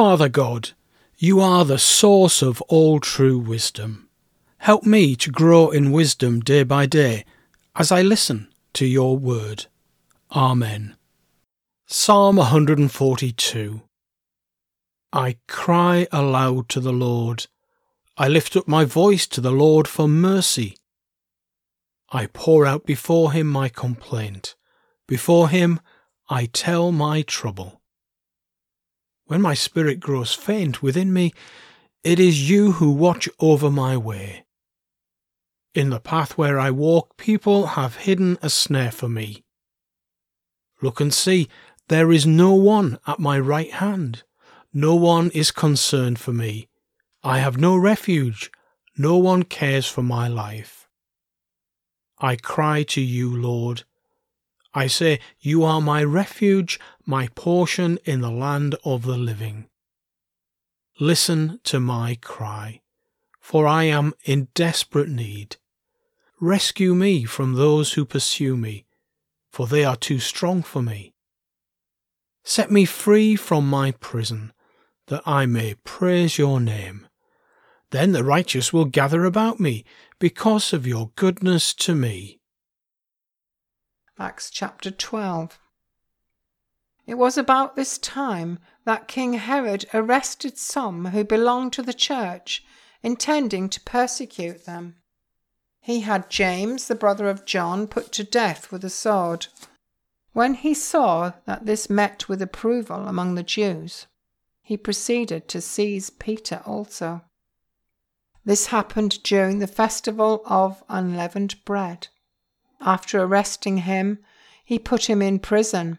Father God, you are the source of all true wisdom. Help me to grow in wisdom day by day as I listen to your word. Amen. Psalm 142 I cry aloud to the Lord. I lift up my voice to the Lord for mercy. I pour out before him my complaint. Before him I tell my trouble. When my spirit grows faint within me, it is you who watch over my way. In the path where I walk, people have hidden a snare for me. Look and see, there is no one at my right hand. No one is concerned for me. I have no refuge. No one cares for my life. I cry to you, Lord. I say, You are my refuge, my portion in the land of the living. Listen to my cry, for I am in desperate need. Rescue me from those who pursue me, for they are too strong for me. Set me free from my prison, that I may praise your name. Then the righteous will gather about me because of your goodness to me. Acts chapter 12. It was about this time that King Herod arrested some who belonged to the church, intending to persecute them. He had James, the brother of John, put to death with a sword. When he saw that this met with approval among the Jews, he proceeded to seize Peter also. This happened during the festival of unleavened bread. After arresting him, he put him in prison,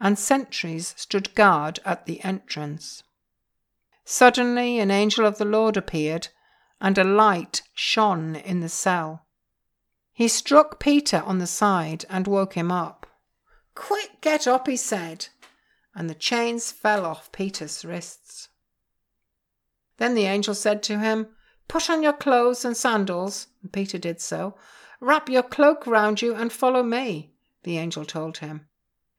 and sentries stood guard at the entrance. Suddenly an angel of the Lord appeared, and a light shone in the cell. He struck Peter on the side and woke him up. Quick, get up, he said, and the chains fell off Peter's wrists. Then the angel said to him, Put on your clothes and sandals, and Peter did so. Wrap your cloak round you and follow me, the angel told him.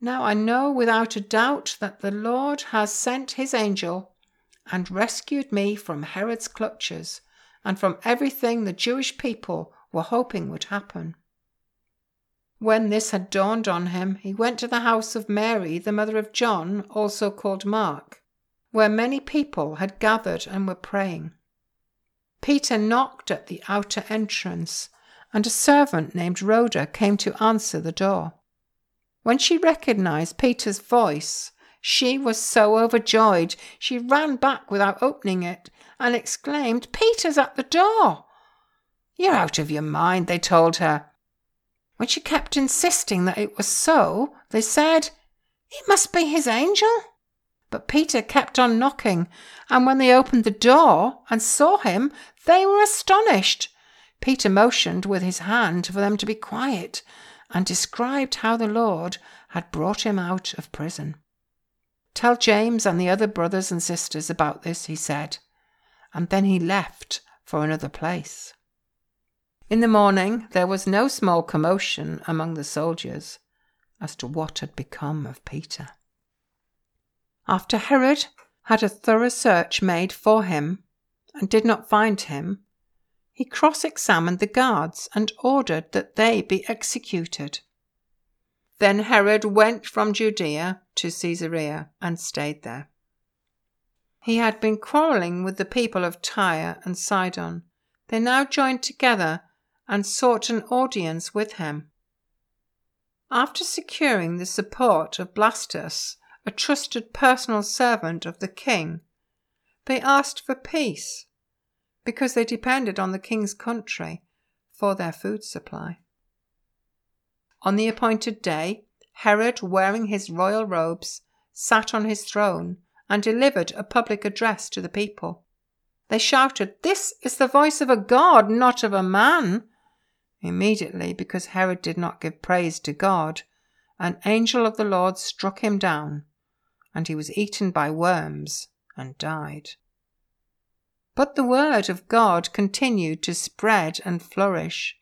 Now I know without a doubt that the Lord has sent his angel and rescued me from Herod's clutches and from everything the Jewish people were hoping would happen. When this had dawned on him, he went to the house of Mary, the mother of John, also called Mark, where many people had gathered and were praying. Peter knocked at the outer entrance, and a servant named Rhoda came to answer the door. When she recognized Peter's voice, she was so overjoyed she ran back without opening it and exclaimed, Peter's at the door. You're out of your mind, they told her. When she kept insisting that it was so, they said, It must be his angel. But Peter kept on knocking, and when they opened the door and saw him, they were astonished. Peter motioned with his hand for them to be quiet and described how the Lord had brought him out of prison. Tell James and the other brothers and sisters about this, he said, and then he left for another place. In the morning there was no small commotion among the soldiers as to what had become of Peter. After Herod had a thorough search made for him and did not find him, he cross examined the guards and ordered that they be executed. Then Herod went from Judea to Caesarea and stayed there. He had been quarrelling with the people of Tyre and Sidon. They now joined together and sought an audience with him. After securing the support of Blastus, a trusted personal servant of the king, they asked for peace because they depended on the king's country for their food supply. On the appointed day, Herod, wearing his royal robes, sat on his throne and delivered a public address to the people. They shouted, This is the voice of a God, not of a man. Immediately, because Herod did not give praise to God, an angel of the Lord struck him down, and he was eaten by worms and died. But the word of God continued to spread and flourish.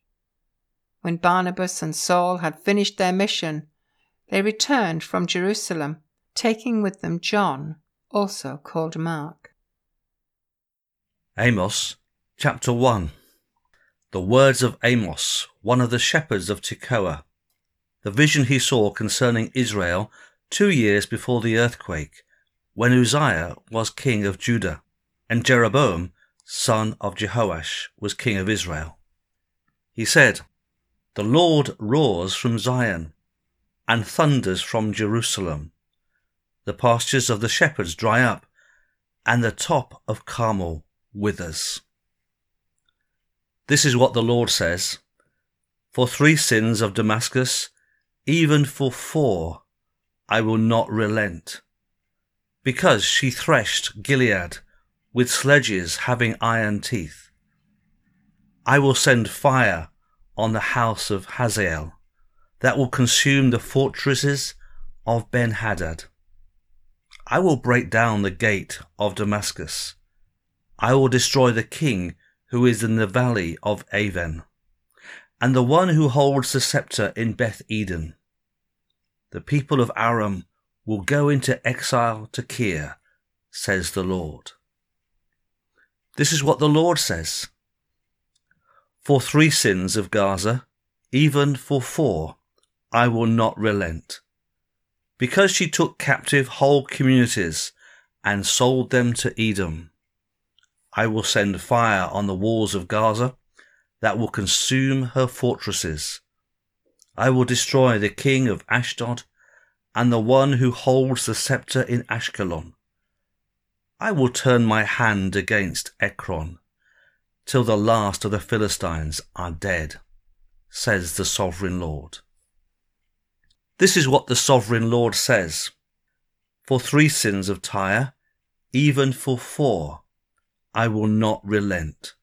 When Barnabas and Saul had finished their mission, they returned from Jerusalem, taking with them John, also called Mark. Amos chapter 1 The words of Amos, one of the shepherds of Tekoa. The vision he saw concerning Israel two years before the earthquake, when Uzziah was king of Judah, and Jeroboam, son of Jehoash, was king of Israel. He said, The Lord roars from Zion and thunders from Jerusalem. The pastures of the shepherds dry up, and the top of Carmel withers. This is what the Lord says For three sins of Damascus, even for four, I will not relent. Because she threshed Gilead with sledges having iron teeth. I will send fire on the house of Hazael that will consume the fortresses of Ben Hadad. I will break down the gate of Damascus. I will destroy the king who is in the valley of Aven, and the one who holds the scepter in Beth Eden. The people of Aram will go into exile to Kir, says the Lord. This is what the Lord says. For three sins of Gaza, even for four, I will not relent. Because she took captive whole communities and sold them to Edom, I will send fire on the walls of Gaza that will consume her fortresses. I will destroy the king of Ashdod and the one who holds the scepter in Ashkelon. I will turn my hand against Ekron till the last of the Philistines are dead, says the sovereign Lord. This is what the sovereign Lord says. For three sins of Tyre, even for four, I will not relent.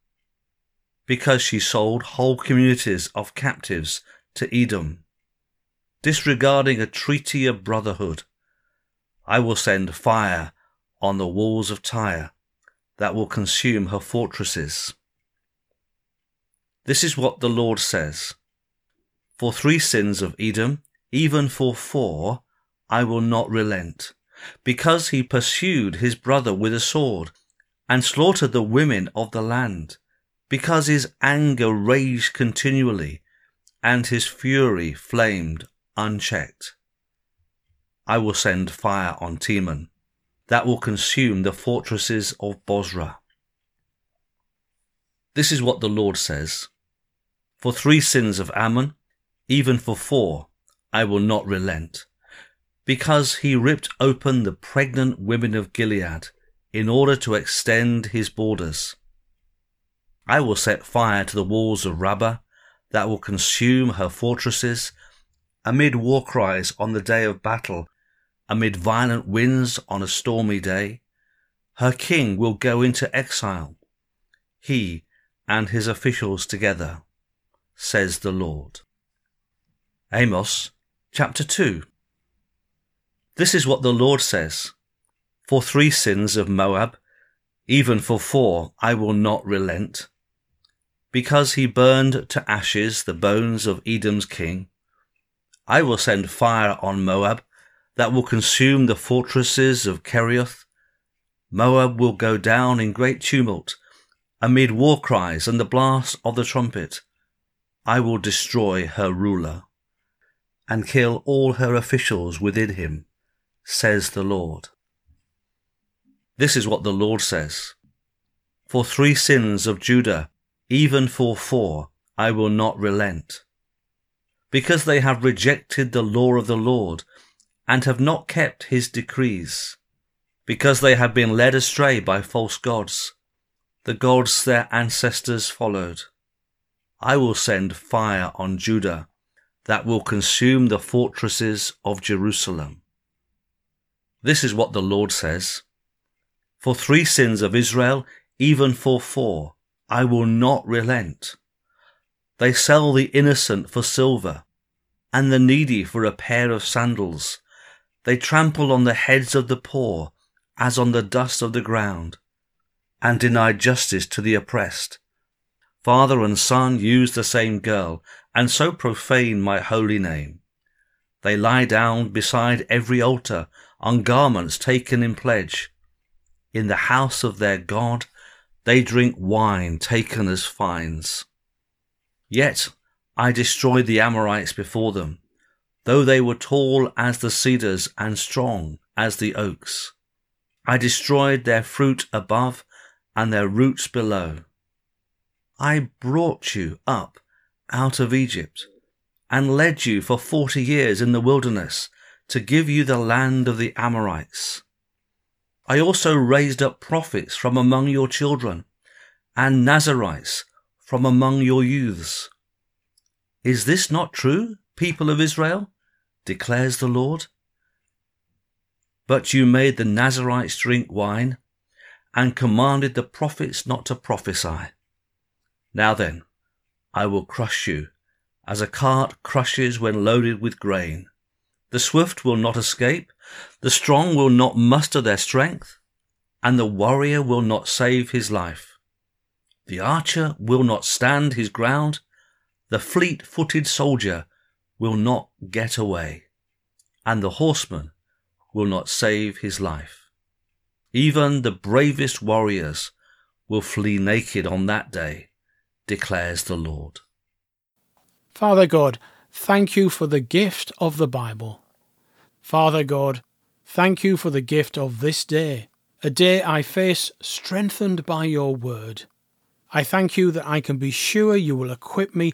Because she sold whole communities of captives to Edom, disregarding a treaty of brotherhood, I will send fire on the walls of Tyre that will consume her fortresses. This is what the Lord says. For three sins of Edom, even for four, I will not relent, because he pursued his brother with a sword and slaughtered the women of the land, because his anger raged continually, and his fury flamed unchecked. I will send fire on Teman, that will consume the fortresses of Bozrah. This is what the Lord says For three sins of Ammon, even for four, I will not relent. Because he ripped open the pregnant women of Gilead in order to extend his borders. I will set fire to the walls of Rabbah that will consume her fortresses amid war cries on the day of battle, amid violent winds on a stormy day. Her king will go into exile, he and his officials together, says the Lord. Amos chapter 2 This is what the Lord says For three sins of Moab, even for four, I will not relent. Because he burned to ashes the bones of Edom's king, I will send fire on Moab that will consume the fortresses of Kerioth. Moab will go down in great tumult, amid war cries and the blast of the trumpet. I will destroy her ruler and kill all her officials within him, says the Lord. This is what the Lord says. For three sins of Judah, even for four, I will not relent because they have rejected the law of the Lord and have not kept his decrees, because they have been led astray by false gods, the gods their ancestors followed. I will send fire on Judah that will consume the fortresses of Jerusalem. This is what the Lord says. For three sins of Israel, even for four, I will not relent. They sell the innocent for silver, and the needy for a pair of sandals. They trample on the heads of the poor, as on the dust of the ground, and deny justice to the oppressed. Father and son use the same girl, and so profane my holy name. They lie down beside every altar on garments taken in pledge. In the house of their God, they drink wine taken as fines. Yet I destroyed the Amorites before them, though they were tall as the cedars and strong as the oaks. I destroyed their fruit above and their roots below. I brought you up out of Egypt and led you for forty years in the wilderness to give you the land of the Amorites. I also raised up prophets from among your children and Nazirites from among your youths. Is this not true, people of Israel? Declares the Lord. But you made the Nazirites drink wine and commanded the prophets not to prophesy. Now then, I will crush you as a cart crushes when loaded with grain. The swift will not escape, the strong will not muster their strength, and the warrior will not save his life. The archer will not stand his ground. The fleet footed soldier will not get away. And the horseman will not save his life. Even the bravest warriors will flee naked on that day, declares the Lord. Father God, thank you for the gift of the Bible. Father God, thank you for the gift of this day, a day I face strengthened by your word. I thank you that I can be sure you will equip me